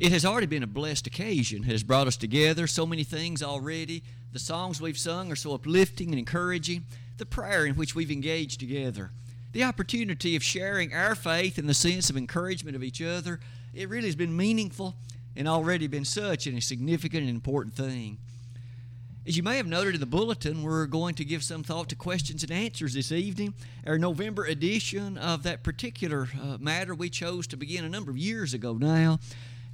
It has already been a blessed occasion. It has brought us together. So many things already. The songs we've sung are so uplifting and encouraging. The prayer in which we've engaged together. The opportunity of sharing our faith in the sense of encouragement of each other. It really has been meaningful and already been such a significant and important thing. As you may have noted in the bulletin, we're going to give some thought to questions and answers this evening. Our November edition of that particular uh, matter we chose to begin a number of years ago now,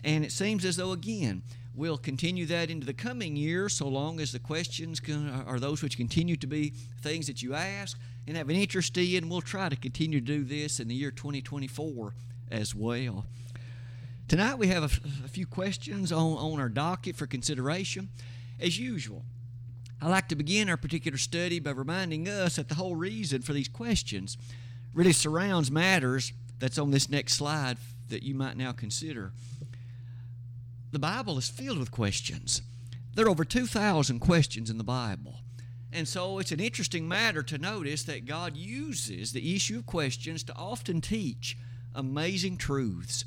and it seems as though, again, we'll continue that into the coming year so long as the questions can, are those which continue to be things that you ask and have an interest in. We'll try to continue to do this in the year 2024 as well. Tonight we have a, a few questions on, on our docket for consideration. As usual, I like to begin our particular study by reminding us that the whole reason for these questions really surrounds matters that's on this next slide that you might now consider. The Bible is filled with questions. There are over 2,000 questions in the Bible. And so it's an interesting matter to notice that God uses the issue of questions to often teach amazing truths.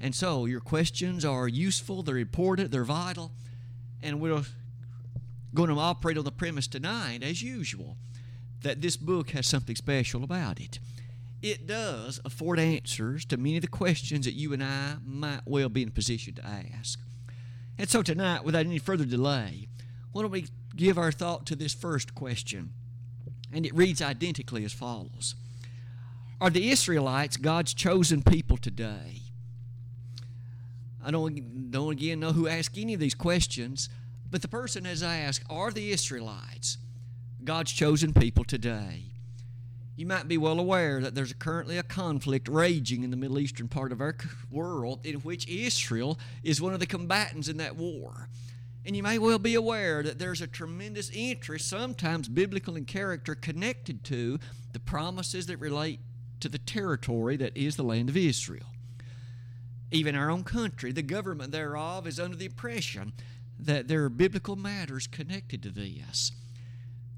And so your questions are useful, they're important, they're vital, and we're going to operate on the premise tonight, as usual, that this book has something special about it. It does afford answers to many of the questions that you and I might well be in a position to ask. And so tonight, without any further delay, why don't we give our thought to this first question? And it reads identically as follows Are the Israelites God's chosen people today? I don't, don't again know who asked any of these questions, but the person has asked, Are the Israelites God's chosen people today? You might be well aware that there's currently a conflict raging in the Middle Eastern part of our world in which Israel is one of the combatants in that war. And you may well be aware that there's a tremendous interest, sometimes biblical in character, connected to the promises that relate to the territory that is the land of Israel. Even our own country, the government thereof is under the impression that there are biblical matters connected to this.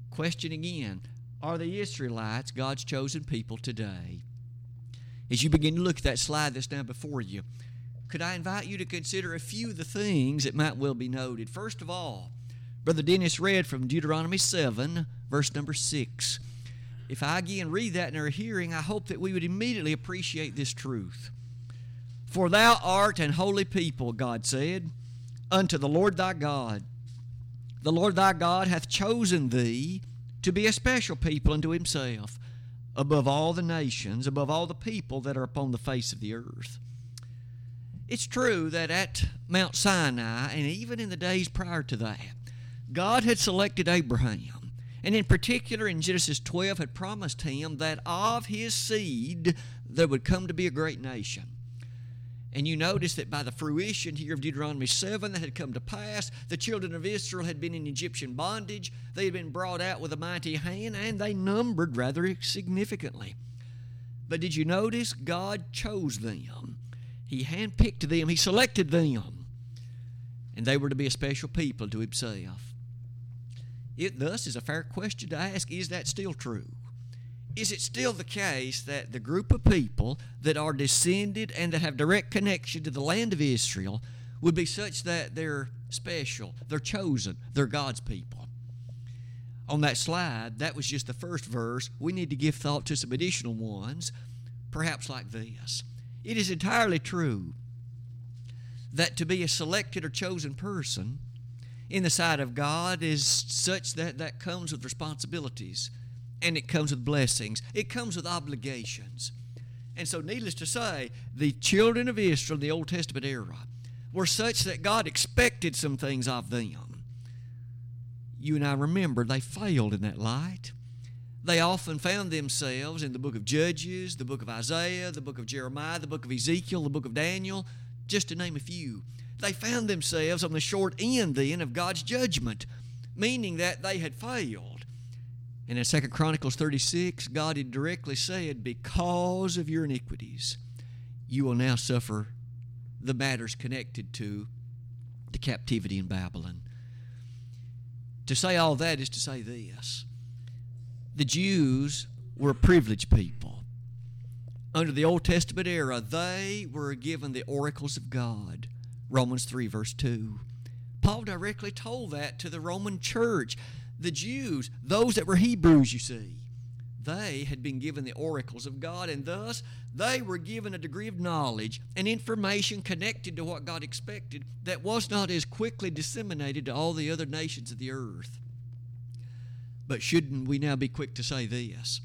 Question again Are the Israelites God's chosen people today? As you begin to look at that slide that's now before you, could I invite you to consider a few of the things that might well be noted? First of all, Brother Dennis read from Deuteronomy 7, verse number 6. If I again read that in our hearing, I hope that we would immediately appreciate this truth. For thou art an holy people, God said unto the Lord thy God. The Lord thy God hath chosen thee to be a special people unto himself, above all the nations, above all the people that are upon the face of the earth. It's true that at Mount Sinai, and even in the days prior to that, God had selected Abraham, and in particular in Genesis 12 had promised him that of his seed there would come to be a great nation. And you notice that by the fruition here of Deuteronomy 7 that had come to pass, the children of Israel had been in Egyptian bondage. They had been brought out with a mighty hand, and they numbered rather significantly. But did you notice God chose them? He handpicked them, He selected them, and they were to be a special people to Himself. It thus is a fair question to ask is that still true? Is it still the case that the group of people that are descended and that have direct connection to the land of Israel would be such that they're special, they're chosen, they're God's people? On that slide, that was just the first verse. We need to give thought to some additional ones, perhaps like this. It is entirely true that to be a selected or chosen person in the sight of God is such that that comes with responsibilities and it comes with blessings, it comes with obligations. And so, needless to say, the children of Israel in the Old Testament era were such that God expected some things of them. You and I remember they failed in that light. They often found themselves in the book of Judges, the book of Isaiah, the book of Jeremiah, the book of Ezekiel, the book of Daniel, just to name a few. They found themselves on the short end then of God's judgment, meaning that they had failed. And in 2 Chronicles 36, God had directly said, Because of your iniquities, you will now suffer the matters connected to the captivity in Babylon. To say all that is to say this the Jews were a privileged people. Under the Old Testament era, they were given the oracles of God, Romans 3, verse 2. Paul directly told that to the Roman church. The Jews, those that were Hebrews, you see, they had been given the oracles of God, and thus they were given a degree of knowledge and information connected to what God expected that was not as quickly disseminated to all the other nations of the earth. But shouldn't we now be quick to say this?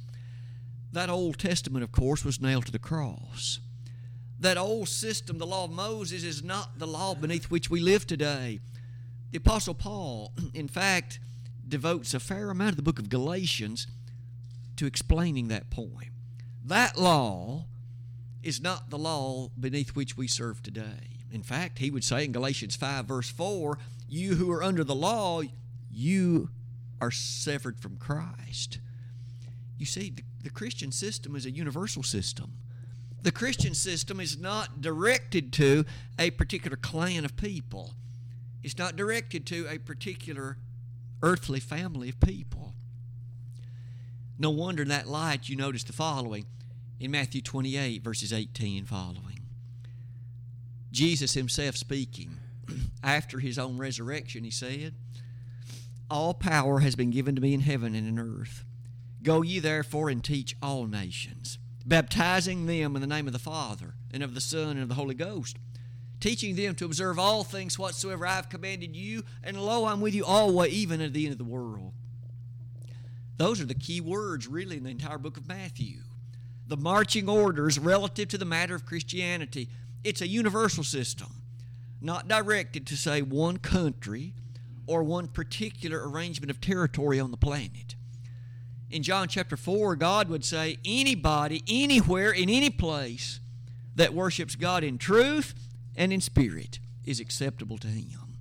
That Old Testament, of course, was nailed to the cross. That old system, the law of Moses, is not the law beneath which we live today. The Apostle Paul, in fact, devotes a fair amount of the book of Galatians to explaining that point. That law is not the law beneath which we serve today. In fact, he would say in Galatians 5, verse 4, You who are under the law, you are severed from Christ. You see, the, the Christian system is a universal system. The Christian system is not directed to a particular clan of people. It's not directed to a particular earthly family of people. No wonder in that light you notice the following in Matthew 28, verses 18 and following. Jesus himself speaking, after his own resurrection, he said, All power has been given to me in heaven and in earth. Go ye therefore and teach all nations, baptizing them in the name of the Father, and of the Son, and of the Holy Ghost, teaching them to observe all things whatsoever I have commanded you, and lo, I'm with you always, even at the end of the world. Those are the key words, really, in the entire book of Matthew. The marching orders relative to the matter of Christianity. It's a universal system, not directed to, say, one country or one particular arrangement of territory on the planet. In John chapter 4, God would say, anybody, anywhere, in any place that worships God in truth and in spirit is acceptable to Him.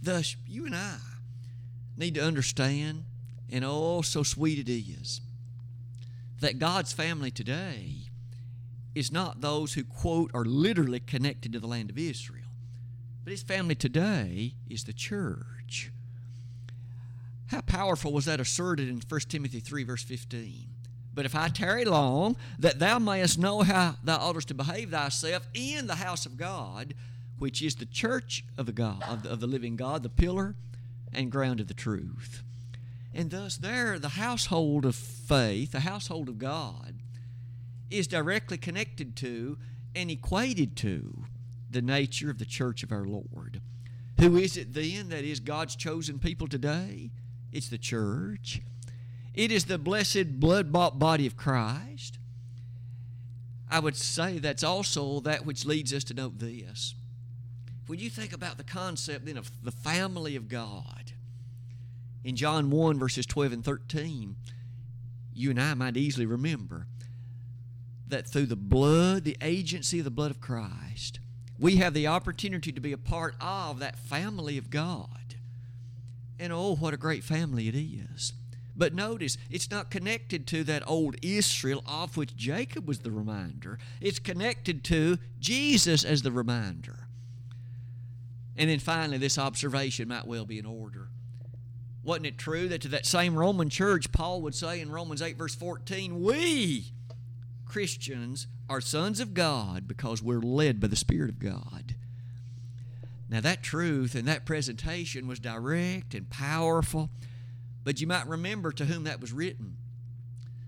Thus, you and I need to understand and oh, so sweet it is that God's family today is not those who, quote, are literally connected to the land of Israel, but His family today is the church. How powerful was that asserted in 1 Timothy 3, verse 15? But if I tarry long, that thou mayest know how thou oughtest to behave thyself in the house of God, which is the church of the God of the, of the living God, the pillar and ground of the truth. And thus, there, the household of faith, the household of God, is directly connected to and equated to the nature of the church of our Lord. Who is it then that is God's chosen people today? It's the church. It is the blessed blood bought body of Christ. I would say that's also that which leads us to note this. When you think about the concept then of the family of God, in John 1, verses 12 and 13, you and I might easily remember that through the blood, the agency of the blood of Christ, we have the opportunity to be a part of that family of God. And oh, what a great family it is. But notice, it's not connected to that old Israel of which Jacob was the reminder. It's connected to Jesus as the reminder. And then finally, this observation might well be in order. Wasn't it true that to that same Roman church, Paul would say in Romans 8, verse 14, We, Christians, are sons of God because we're led by the Spirit of God. Now, that truth and that presentation was direct and powerful, but you might remember to whom that was written.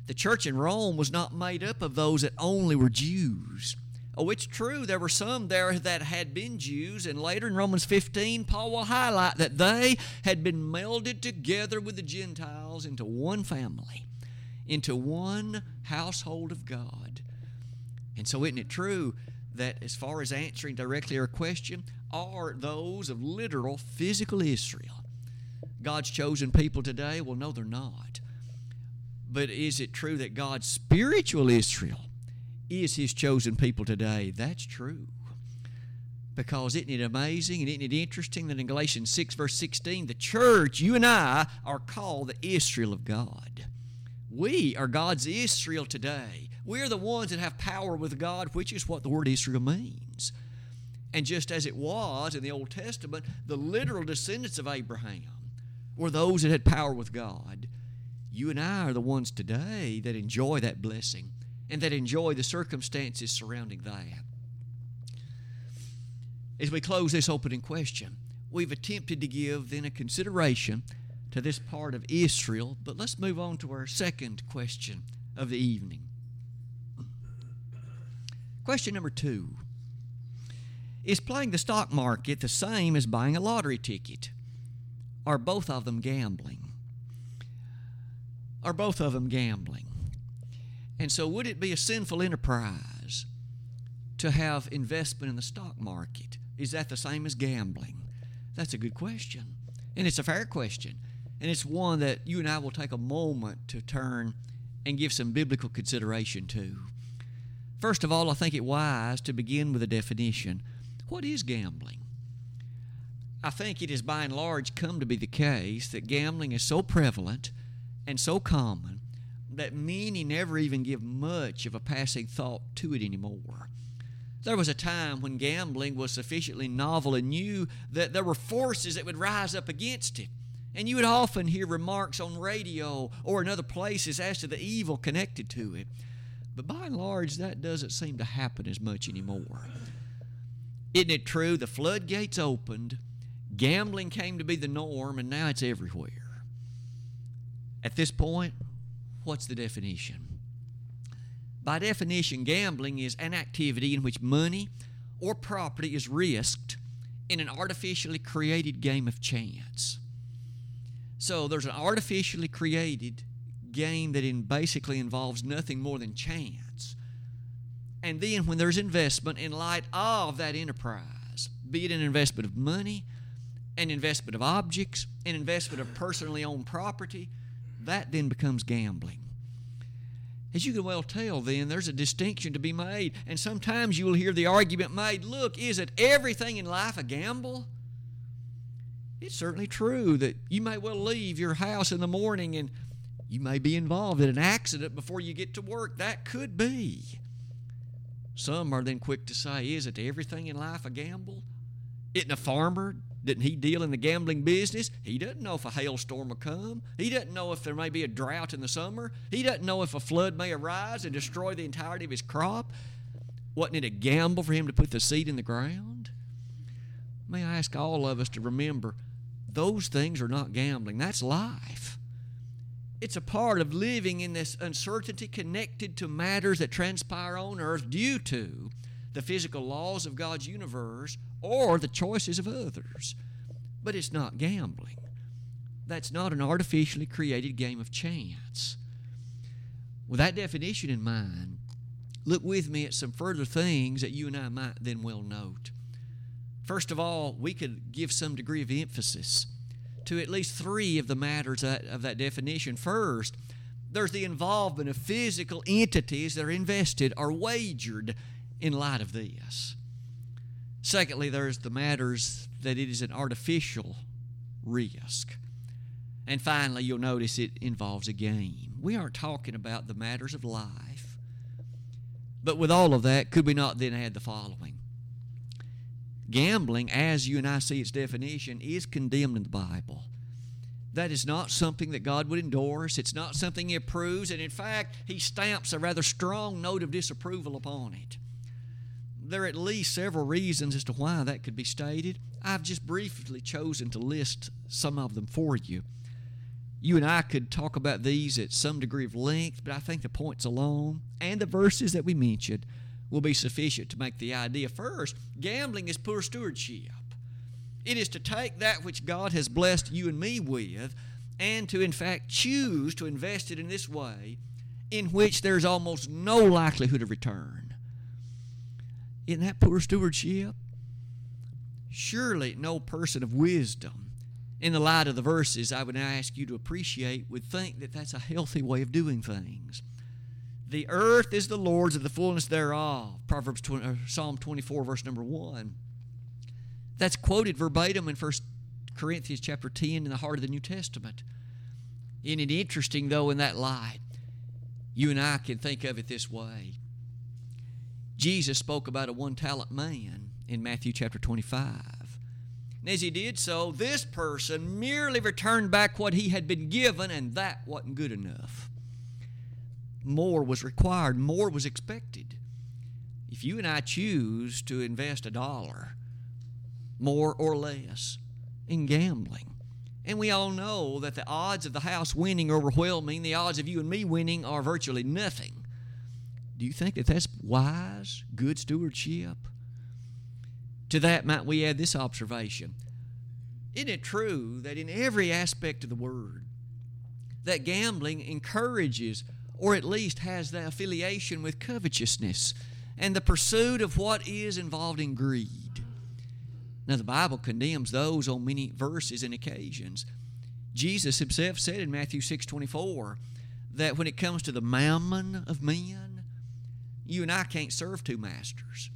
The church in Rome was not made up of those that only were Jews. Oh, it's true, there were some there that had been Jews, and later in Romans 15, Paul will highlight that they had been melded together with the Gentiles into one family, into one household of God. And so, isn't it true that as far as answering directly our question, are those of literal physical Israel God's chosen people today? Well, no, they're not. But is it true that God's spiritual Israel is his chosen people today. That's true. Because isn't it amazing and isn't it interesting that in Galatians 6, verse 16, the church, you and I, are called the Israel of God. We are God's Israel today. We're the ones that have power with God, which is what the word Israel means. And just as it was in the Old Testament, the literal descendants of Abraham were those that had power with God. You and I are the ones today that enjoy that blessing and that enjoy the circumstances surrounding that. as we close this opening question, we've attempted to give then a consideration to this part of Israel, but let's move on to our second question of the evening. Question number two Is playing the stock market the same as buying a lottery ticket? Are both of them gambling? Are both of them gambling? And so, would it be a sinful enterprise to have investment in the stock market? Is that the same as gambling? That's a good question. And it's a fair question. And it's one that you and I will take a moment to turn and give some biblical consideration to. First of all, I think it wise to begin with a definition. What is gambling? I think it has by and large come to be the case that gambling is so prevalent and so common that many never even give much of a passing thought to it anymore. There was a time when gambling was sufficiently novel and new that there were forces that would rise up against it. And you would often hear remarks on radio or in other places as to the evil connected to it. But by and large, that doesn't seem to happen as much anymore. Isn't it true? The floodgates opened, gambling came to be the norm, and now it's everywhere. At this point, what's the definition? By definition, gambling is an activity in which money or property is risked in an artificially created game of chance. So there's an artificially created game that in basically involves nothing more than chance. And then when there's investment in light of that enterprise, be it an investment of money, an investment of objects, an investment of personally owned property, that then becomes gambling. As you can well tell, then, there's a distinction to be made. And sometimes you will hear the argument made look, is it everything in life a gamble? It's certainly true that you may well leave your house in the morning and you may be involved in an accident before you get to work. That could be. Some are then quick to say, is it everything in life a gamble? Isn't a farmer didn't he deal in the gambling business? He doesn't know if a hailstorm will come. He doesn't know if there may be a drought in the summer. He doesn't know if a flood may arise and destroy the entirety of his crop. Wasn't it a gamble for him to put the seed in the ground? May I ask all of us to remember those things are not gambling, that's life. It's a part of living in this uncertainty connected to matters that transpire on earth due to the physical laws of God's universe or the choices of others. But it's not gambling. That's not an artificially created game of chance. With that definition in mind, look with me at some further things that you and I might then well note. First of all, we could give some degree of emphasis to at least three of the matters of that definition. First, there's the involvement of physical entities that are invested or wagered in light of this. Secondly, there's the matters that it is an artificial risk. And finally, you'll notice it involves a game. We aren't talking about the matters of life. But with all of that, could we not then add the following? Gambling, as you and I see its definition, is condemned in the Bible. That is not something that God would endorse. It's not something He approves. And in fact, He stamps a rather strong note of disapproval upon it there are at least several reasons as to why that could be stated. I've just briefly chosen to list some of them for you. You and I could talk about these at some degree of length, but I think the points alone and the verses that we mentioned will be sufficient to make the idea. First, gambling is poor stewardship. It is to take that which God has blessed you and me with and to, in fact, choose to invest it in this way in which there's almost no likelihood of return. Isn't that poor stewardship? Surely no person of wisdom, in the light of the verses I would ask you to appreciate, would think that that's a healthy way of doing things. The earth is the Lord's and the fullness thereof. Proverbs 20, uh, Psalm 24, verse number 1. That's quoted verbatim in 1 Corinthians chapter 10 in the heart of the New Testament. Isn't it interesting, though, in that light? You and I can think of it this way. Jesus spoke about a one talent man in Matthew chapter 25. And as he did so, this person merely returned back what he had been given, and that wasn't good enough. More was required, more was expected. If you and I choose to invest a dollar, more or less in gambling. And we all know that the odds of the house winning are overwhelming. The odds of you and me winning are virtually nothing. Do you think that that's wise, good stewardship? To that, might we add this observation? Isn't it true that in every aspect of the word, that gambling encourages or at least has the affiliation with covetousness and the pursuit of what is involved in greed? Now, the Bible condemns those on many verses and occasions. Jesus himself said in Matthew 6 24 that when it comes to the mammon of men, you and I can't serve two masters.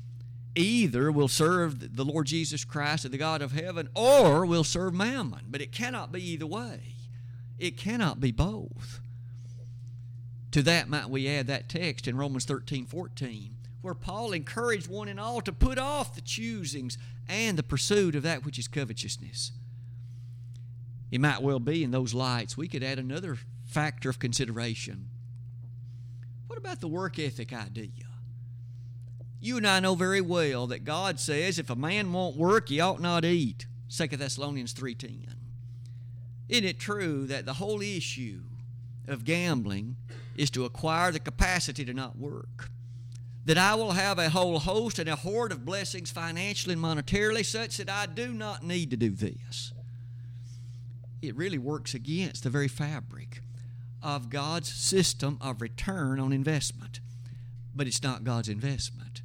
Either we'll serve the Lord Jesus Christ and the God of heaven, or we'll serve mammon. But it cannot be either way. It cannot be both. To that might we add that text in Romans 13 14, where Paul encouraged one and all to put off the choosings and the pursuit of that which is covetousness. It might well be in those lights we could add another factor of consideration. What about the work ethic idea? You and I know very well that God says if a man won't work, he ought not eat. 2 Thessalonians 3:10. Isn't it true that the whole issue of gambling is to acquire the capacity to not work? That I will have a whole host and a horde of blessings financially and monetarily such that I do not need to do this. It really works against the very fabric of God's system of return on investment. But it's not God's investment.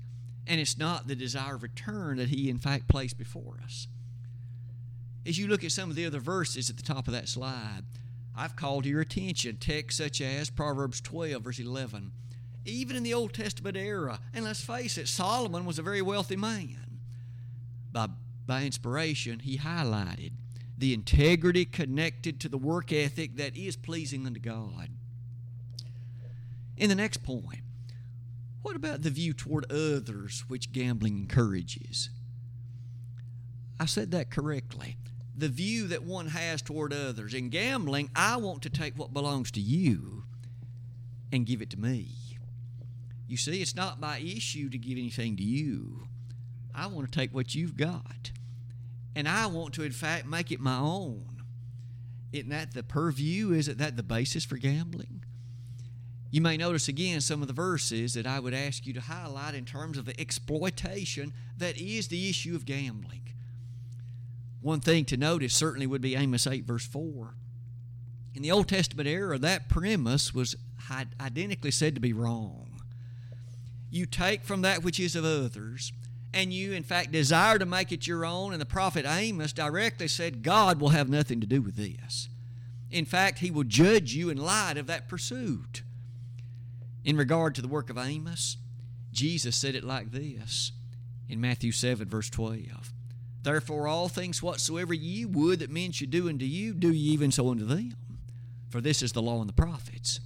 And it's not the desire of return that He, in fact, placed before us as you look at some of the other verses at the top of that slide, I've called to your attention texts such as Proverbs 12, verse 11. Even in the Old Testament era, and let's face it, Solomon was a very wealthy man. By, by inspiration, he highlighted the integrity connected to the work ethic that is pleasing unto God. In the next point, what about the view toward others which gambling encourages? I said that correctly the view that one has toward others. In gambling, I want to take what belongs to you and give it to me. You see, it's not my issue to give anything to you. I want to take what you've got. And I want to, in fact, make it my own. Isn't that the purview? Isn't that the basis for gambling? You may notice again some of the verses that I would ask you to highlight in terms of the exploitation that is the issue of gambling. One thing to notice certainly would be Amos 8, verse 4. In the Old Testament era, that premise was identically said to be wrong. You take from that which is of others, and you, in fact, desire to make it your own, and the prophet Amos directly said, God will have nothing to do with this. In fact, he will judge you in light of that pursuit. In regard to the work of Amos, Jesus said it like this in Matthew 7, verse 12. Therefore, all things whatsoever ye would that men should do unto you, do ye even so unto them. For this is the law and the prophets.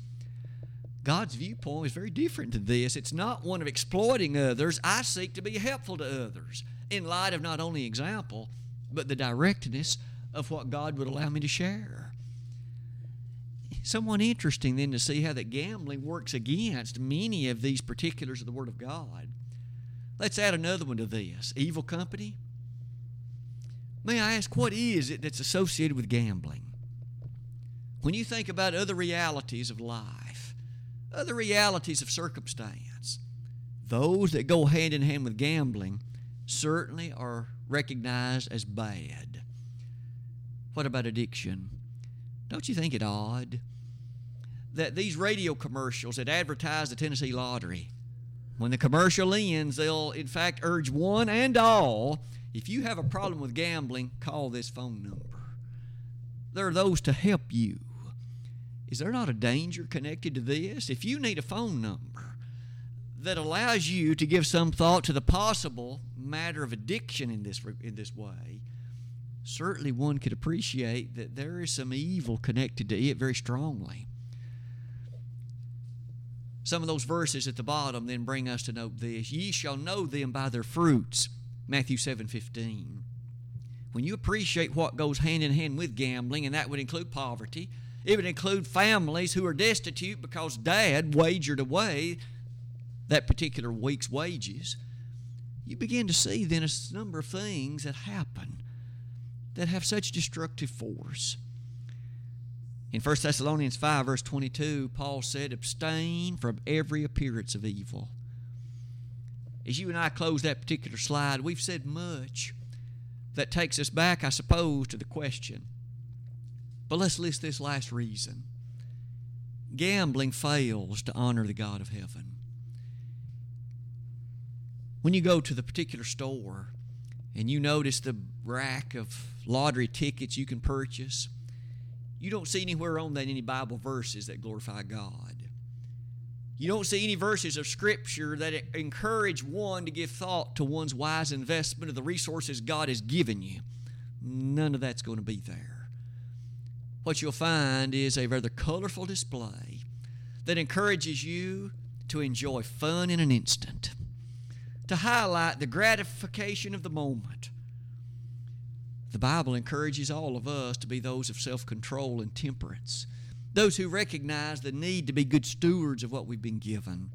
God's viewpoint is very different than this. It's not one of exploiting others. I seek to be helpful to others in light of not only example, but the directness of what God would allow me to share. Somewhat interesting then to see how that gambling works against many of these particulars of the Word of God. Let's add another one to this evil company May I ask, what is it that's associated with gambling? When you think about other realities of life, other realities of circumstance, those that go hand in hand with gambling certainly are recognized as bad. What about addiction? Don't you think it odd that these radio commercials that advertise the Tennessee Lottery, when the commercial ends, they'll in fact urge one and all if you have a problem with gambling, call this phone number. There are those to help you. Is there not a danger connected to this? If you need a phone number that allows you to give some thought to the possible matter of addiction in this, in this way, certainly one could appreciate that there is some evil connected to it very strongly. Some of those verses at the bottom then bring us to note this Ye shall know them by their fruits. Matthew 7:15. When you appreciate what goes hand in hand with gambling, and that would include poverty, it would include families who are destitute because dad wagered away that particular week's wages. you begin to see then a number of things that happen that have such destructive force. In 1 Thessalonians 5, verse 22, Paul said, Abstain from every appearance of evil. As you and I close that particular slide, we've said much that takes us back, I suppose, to the question. But let's list this last reason gambling fails to honor the God of heaven. When you go to the particular store and you notice the rack of lottery tickets you can purchase, you don't see anywhere on that any Bible verses that glorify God. You don't see any verses of Scripture that encourage one to give thought to one's wise investment of the resources God has given you. None of that's going to be there. What you'll find is a rather colorful display that encourages you to enjoy fun in an instant, to highlight the gratification of the moment. The Bible encourages all of us to be those of self control and temperance those who recognize the need to be good stewards of what we've been given.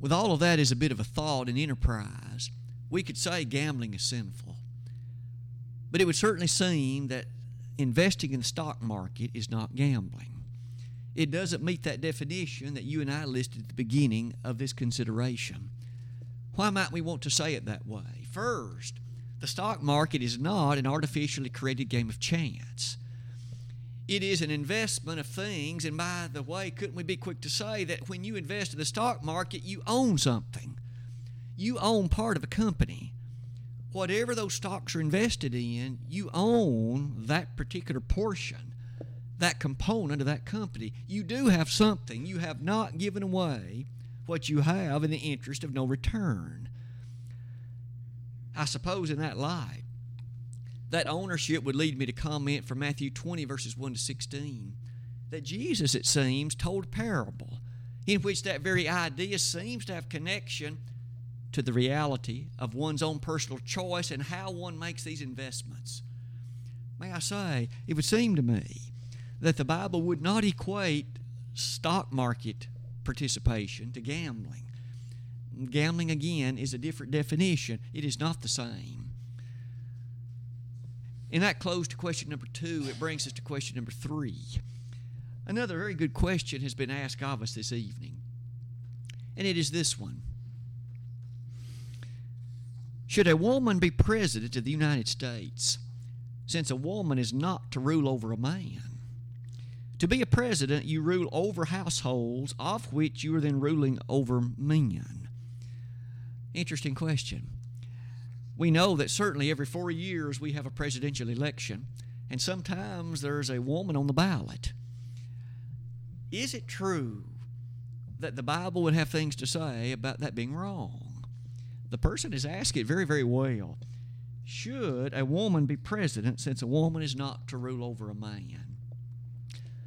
With all of that as a bit of a thought and enterprise, we could say gambling is sinful. But it would certainly seem that investing in the stock market is not gambling. It doesn't meet that definition that you and I listed at the beginning of this consideration. Why might we want to say it that way? First, the stock market is not an artificially created game of chance. It is an investment of things. And by the way, couldn't we be quick to say that when you invest in the stock market, you own something? You own part of a company. Whatever those stocks are invested in, you own that particular portion, that component of that company. You do have something. You have not given away what you have in the interest of no return. I suppose in that light, that ownership would lead me to comment from Matthew 20, verses 1 to 16, that Jesus, it seems, told a parable in which that very idea seems to have connection to the reality of one's own personal choice and how one makes these investments. May I say, it would seem to me that the Bible would not equate stock market participation to gambling. Gambling, again, is a different definition, it is not the same. And that closed to question number two. It brings us to question number three. Another very good question has been asked of us this evening, and it is this one Should a woman be president of the United States, since a woman is not to rule over a man? To be a president, you rule over households, of which you are then ruling over men. Interesting question we know that certainly every four years we have a presidential election, and sometimes there's a woman on the ballot. Is it true that the Bible would have things to say about that being wrong? The person is asking very, very well. Should a woman be president since a woman is not to rule over a man?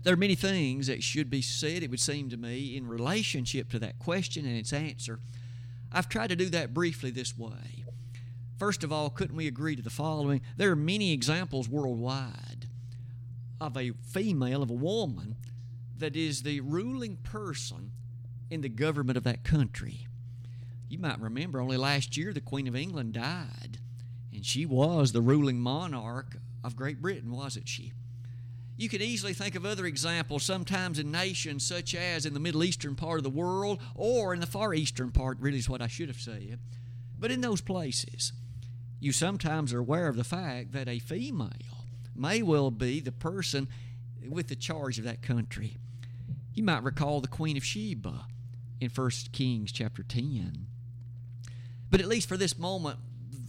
There are many things that should be said, it would seem to me, in relationship to that question and its answer. I've tried to do that briefly this way. First of all, couldn't we agree to the following? There are many examples worldwide of a female, of a woman, that is the ruling person in the government of that country. You might remember only last year the Queen of England died, and she was the ruling monarch of Great Britain, wasn't she? You could easily think of other examples, sometimes in nations such as in the Middle Eastern part of the world or in the Far Eastern part, really is what I should have said. But in those places, you sometimes are aware of the fact that a female may well be the person with the charge of that country. You might recall the Queen of Sheba in 1 Kings chapter 10. But at least for this moment,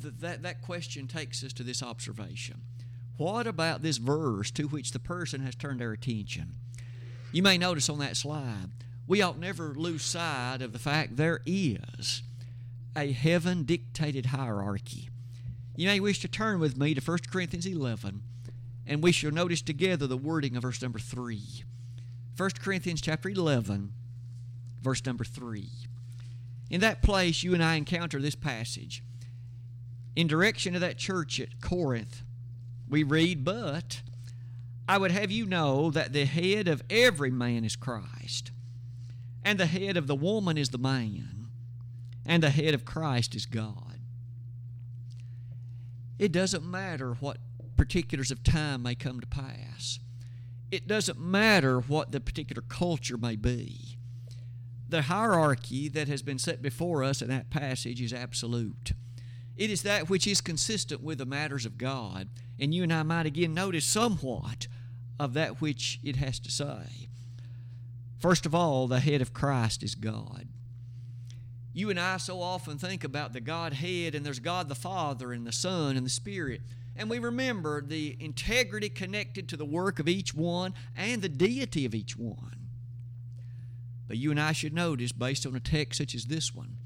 th- that, that question takes us to this observation. What about this verse to which the person has turned their attention? You may notice on that slide, we ought never lose sight of the fact there is a heaven dictated hierarchy. You may wish to turn with me to 1 Corinthians 11, and we shall notice together the wording of verse number 3. 1 Corinthians chapter 11, verse number 3. In that place, you and I encounter this passage. In direction of that church at Corinth, we read, But I would have you know that the head of every man is Christ, and the head of the woman is the man, and the head of Christ is God. It doesn't matter what particulars of time may come to pass. It doesn't matter what the particular culture may be. The hierarchy that has been set before us in that passage is absolute. It is that which is consistent with the matters of God. And you and I might again notice somewhat of that which it has to say. First of all, the head of Christ is God. You and I so often think about the Godhead, and there's God the Father, and the Son, and the Spirit. And we remember the integrity connected to the work of each one and the deity of each one. But you and I should notice, based on a text such as this one,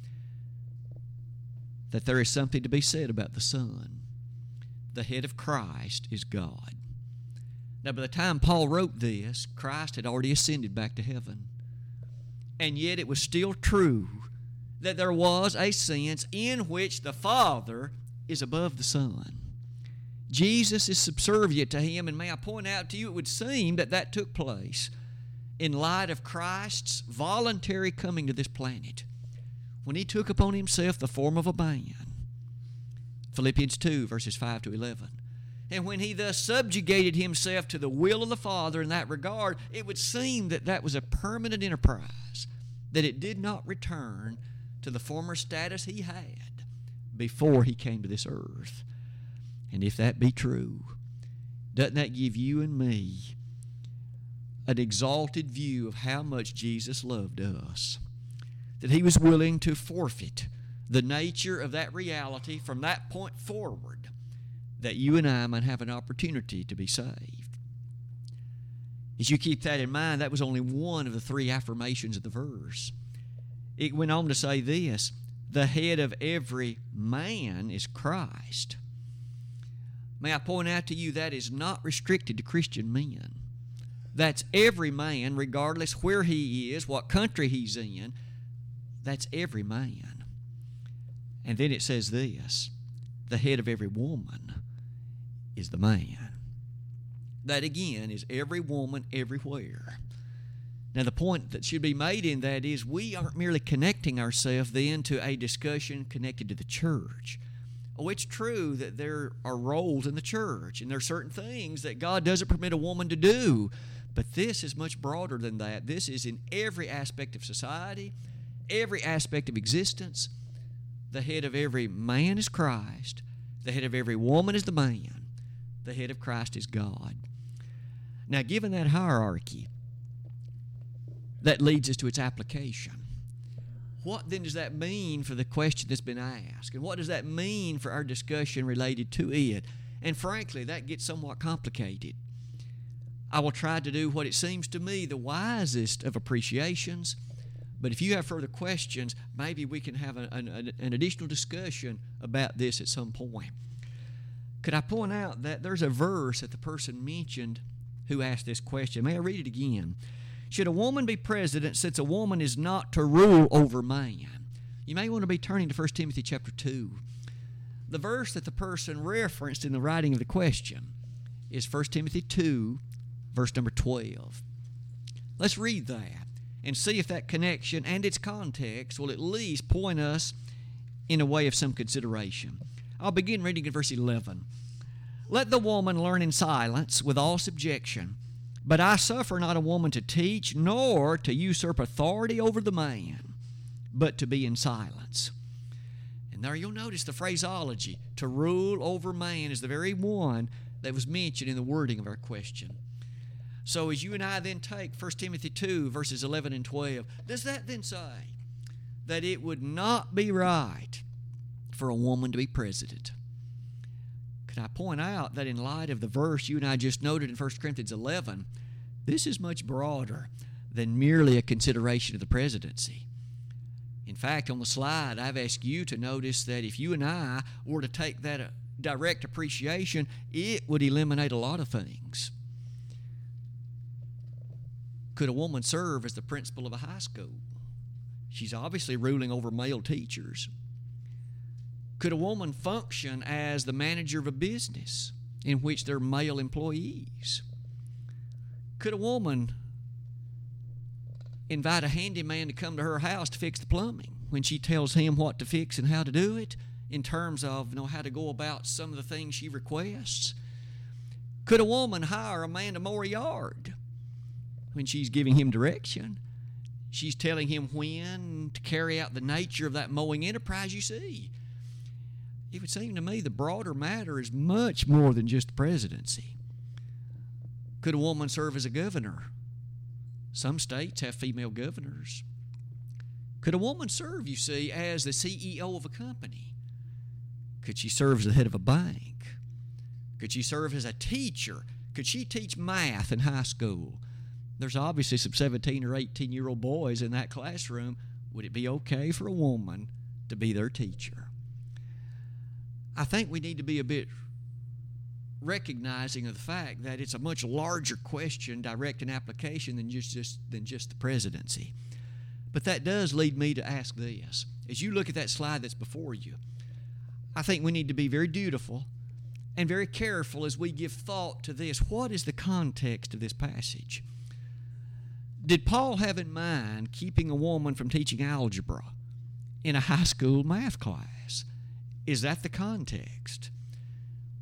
that there is something to be said about the Son. The head of Christ is God. Now, by the time Paul wrote this, Christ had already ascended back to heaven. And yet it was still true that there was a sense in which the Father is above the Son. Jesus is subservient to him, and may I point out to you, it would seem that that took place in light of Christ's voluntary coming to this planet when he took upon himself the form of a man. Philippians 2, verses 5 to 11. And when he thus subjugated himself to the will of the Father in that regard, it would seem that that was a permanent enterprise, that it did not return to the former status he had before he came to this earth. And if that be true, doesn't that give you and me an exalted view of how much Jesus loved us? that he was willing to forfeit the nature of that reality from that point forward that you and I might have an opportunity to be saved. As you keep that in mind, that was only one of the three affirmations of the verse. It went on to say this the head of every man is Christ. May I point out to you that is not restricted to Christian men. That's every man, regardless where he is, what country he's in, that's every man. And then it says this the head of every woman is the man. That again is every woman everywhere. Now, the point that should be made in that is we aren't merely connecting ourselves then to a discussion connected to the church. Oh, it's true that there are roles in the church and there are certain things that God doesn't permit a woman to do. But this is much broader than that. This is in every aspect of society, every aspect of existence. The head of every man is Christ. The head of every woman is the man. The head of Christ is God. Now, given that hierarchy, that leads us to its application. What then does that mean for the question that's been asked? And what does that mean for our discussion related to it? And frankly, that gets somewhat complicated. I will try to do what it seems to me the wisest of appreciations but if you have further questions, maybe we can have an, an additional discussion about this at some point. Could I point out that there's a verse that the person mentioned who asked this question? May I read it again? Should a woman be president since a woman is not to rule over man? You may want to be turning to 1 Timothy chapter 2. The verse that the person referenced in the writing of the question is 1 Timothy 2, verse number 12. Let's read that and see if that connection and its context will at least point us in a way of some consideration. I'll begin reading in verse 11. Let the woman learn in silence with all subjection. But I suffer not a woman to teach, nor to usurp authority over the man, but to be in silence. And there you'll notice the phraseology to rule over man is the very one that was mentioned in the wording of our question. So as you and I then take 1 Timothy 2, verses 11 and 12, does that then say that it would not be right for a woman to be president? Could I point out that in light of the verse you and I just noted in 1 Corinthians 11, this is much broader than merely a consideration of the presidency. In fact, on the slide, I've asked you to notice that if you and I were to take that uh, direct appreciation, it would eliminate a lot of things. Could a woman serve as the principal of a high school? She's obviously ruling over male teachers. Could a woman function as the manager of a business in which there are male employees? Could a woman invite a handyman to come to her house to fix the plumbing when she tells him what to fix and how to do it in terms of you know how to go about some of the things she requests? Could a woman hire a man to mow her yard when she's giving him direction? She's telling him when to carry out the nature of that mowing enterprise, you see. It would seem to me the broader matter is much more than just the presidency. Could a woman serve as a governor? Some states have female governors. Could a woman serve, you see, as the CEO of a company? Could she serve as the head of a bank? Could she serve as a teacher? Could she teach math in high school? There's obviously some 17 or 18 year old boys in that classroom. Would it be okay for a woman to be their teacher? I think we need to be a bit recognizing of the fact that it's a much larger question, direct and application, than just, just, than just the presidency. But that does lead me to ask this. As you look at that slide that's before you, I think we need to be very dutiful and very careful as we give thought to this. What is the context of this passage? Did Paul have in mind keeping a woman from teaching algebra in a high school math class? Is that the context?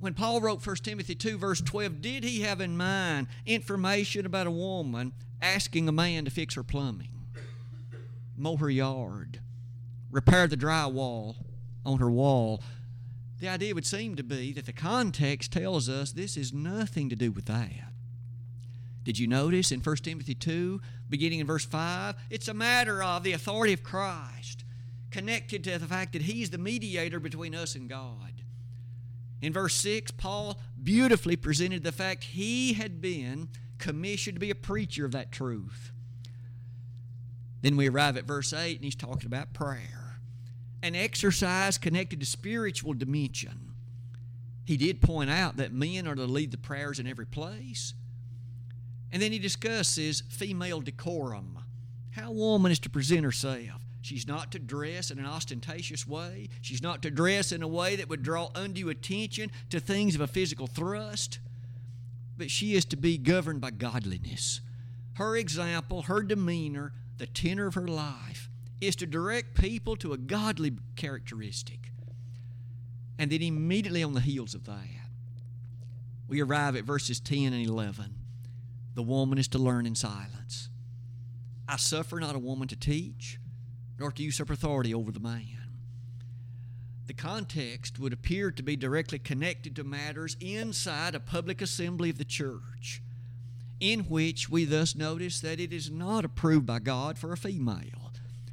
When Paul wrote 1 Timothy 2, verse 12, did he have in mind information about a woman asking a man to fix her plumbing, mow her yard, repair the drywall on her wall? The idea would seem to be that the context tells us this is nothing to do with that. Did you notice in 1 Timothy 2, beginning in verse 5? It's a matter of the authority of Christ, connected to the fact that He's the mediator between us and God. In verse 6, Paul beautifully presented the fact he had been commissioned to be a preacher of that truth. Then we arrive at verse 8, and he's talking about prayer, an exercise connected to spiritual dimension. He did point out that men are to lead the prayers in every place and then he discusses female decorum, how a woman is to present herself. She's not to dress in an ostentatious way. She's not to dress in a way that would draw undue attention to things of a physical thrust. But she is to be governed by godliness. Her example, her demeanor, the tenor of her life is to direct people to a godly characteristic. And then immediately on the heels of that, we arrive at verses 10 and 11 the woman is to learn in silence. I suffer not a woman to teach, nor to usurp authority over the man. The context would appear to be directly connected to matters inside a public assembly of the church, in which we thus notice that it is not approved by God for a female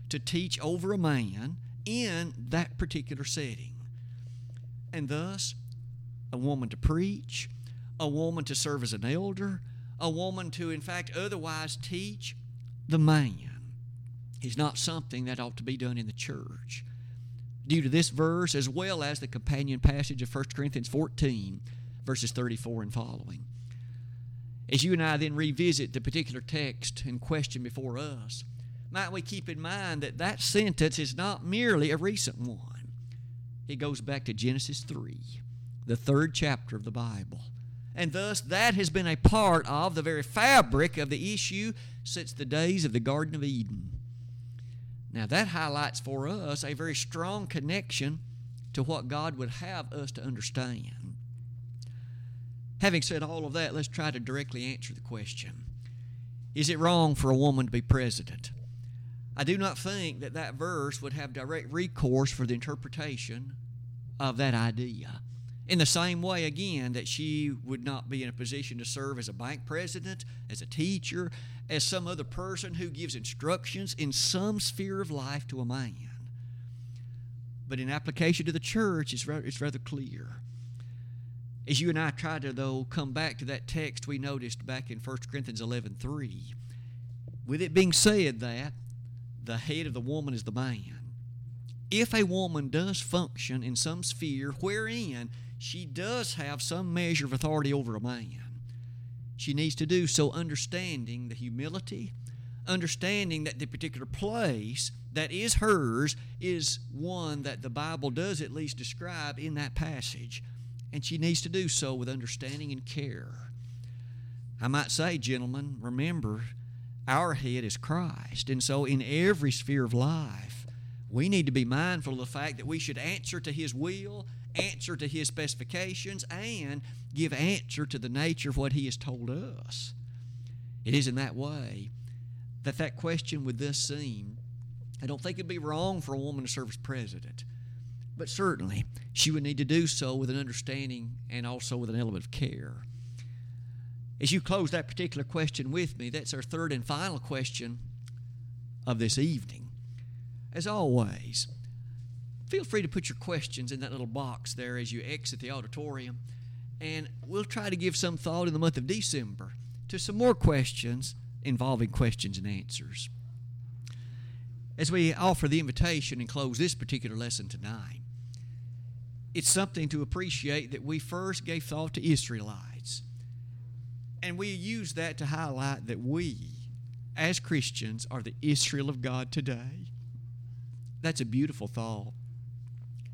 to teach over a man in that particular setting. And thus, a woman to preach, a woman to serve as an elder, a woman to, in fact, otherwise teach the man is not something that ought to be done in the church. Due to this verse, as well as the companion passage of 1 Corinthians 14, verses 34 and following. As you and I then revisit the particular text in question before us, might we keep in mind that that sentence is not merely a recent one. It goes back to Genesis 3, the third chapter of the Bible. And thus, that has been a part of the very fabric of the issue since the days of the Garden of Eden. Now, that highlights for us a very strong connection to what God would have us to understand. Having said all of that, let's try to directly answer the question Is it wrong for a woman to be president? I do not think that that verse would have direct recourse for the interpretation of that idea. In the same way, again, that she would not be in a position to serve as a bank president, as a teacher, as some other person who gives instructions in some sphere of life to a man. But in application to the church, it's rather, it's rather clear. As you and I try to, though, come back to that text we noticed back in 1 Corinthians 11 3, with it being said that the head of the woman is the man, if a woman does function in some sphere wherein she does have some measure of authority over a man. She needs to do so understanding the humility, understanding that the particular place that is hers is one that the Bible does at least describe in that passage. And she needs to do so with understanding and care. I might say, gentlemen, remember our head is Christ. And so, in every sphere of life, we need to be mindful of the fact that we should answer to His will, answer to His specifications, and give answer to the nature of what He has told us. It is in that way that that question would thus seem I don't think it'd be wrong for a woman to serve as president, but certainly she would need to do so with an understanding and also with an element of care. As you close that particular question with me, that's our third and final question of this evening. As always, feel free to put your questions in that little box there as you exit the auditorium, and we'll try to give some thought in the month of December to some more questions involving questions and answers. As we offer the invitation and close this particular lesson tonight, it's something to appreciate that we first gave thought to Israelites. And we use that to highlight that we, as Christians, are the Israel of God today. That's a beautiful thought.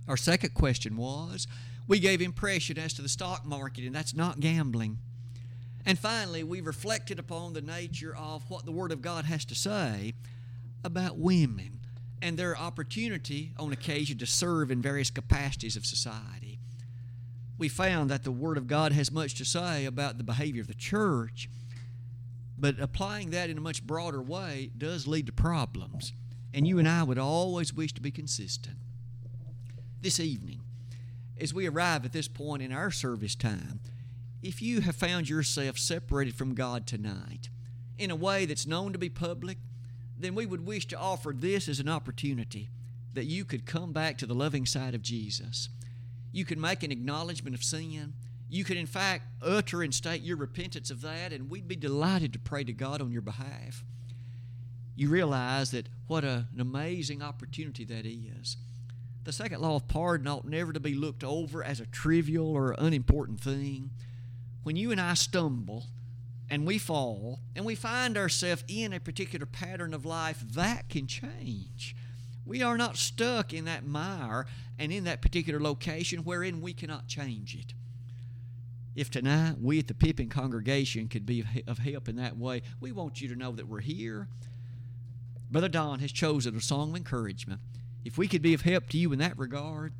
Our second question was we gave impression as to the stock market, and that's not gambling. And finally, we reflected upon the nature of what the Word of God has to say about women and their opportunity on occasion to serve in various capacities of society. We found that the Word of God has much to say about the behavior of the church, but applying that in a much broader way does lead to problems. And you and I would always wish to be consistent. This evening, as we arrive at this point in our service time, if you have found yourself separated from God tonight in a way that's known to be public, then we would wish to offer this as an opportunity that you could come back to the loving side of Jesus. You could make an acknowledgement of sin. You could, in fact, utter and state your repentance of that, and we'd be delighted to pray to God on your behalf. You realize that what a, an amazing opportunity that is. The second law of pardon ought never to be looked over as a trivial or unimportant thing. When you and I stumble, and we fall and we find ourselves in a particular pattern of life, that can change. We are not stuck in that mire and in that particular location wherein we cannot change it. If tonight we at the Pippin congregation could be of help in that way, we want you to know that we're here. Brother Don has chosen a song of encouragement. If we could be of help to you in that regard,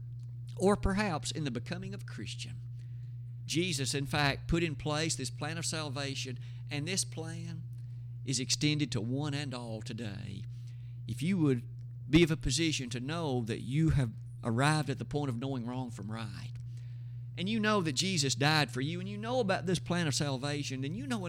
or perhaps in the becoming of a Christian, Jesus, in fact, put in place this plan of salvation, and this plan is extended to one and all today. If you would be of a position to know that you have arrived at the point of knowing wrong from right, and you know that Jesus died for you, and you know about this plan of salvation, then you know enough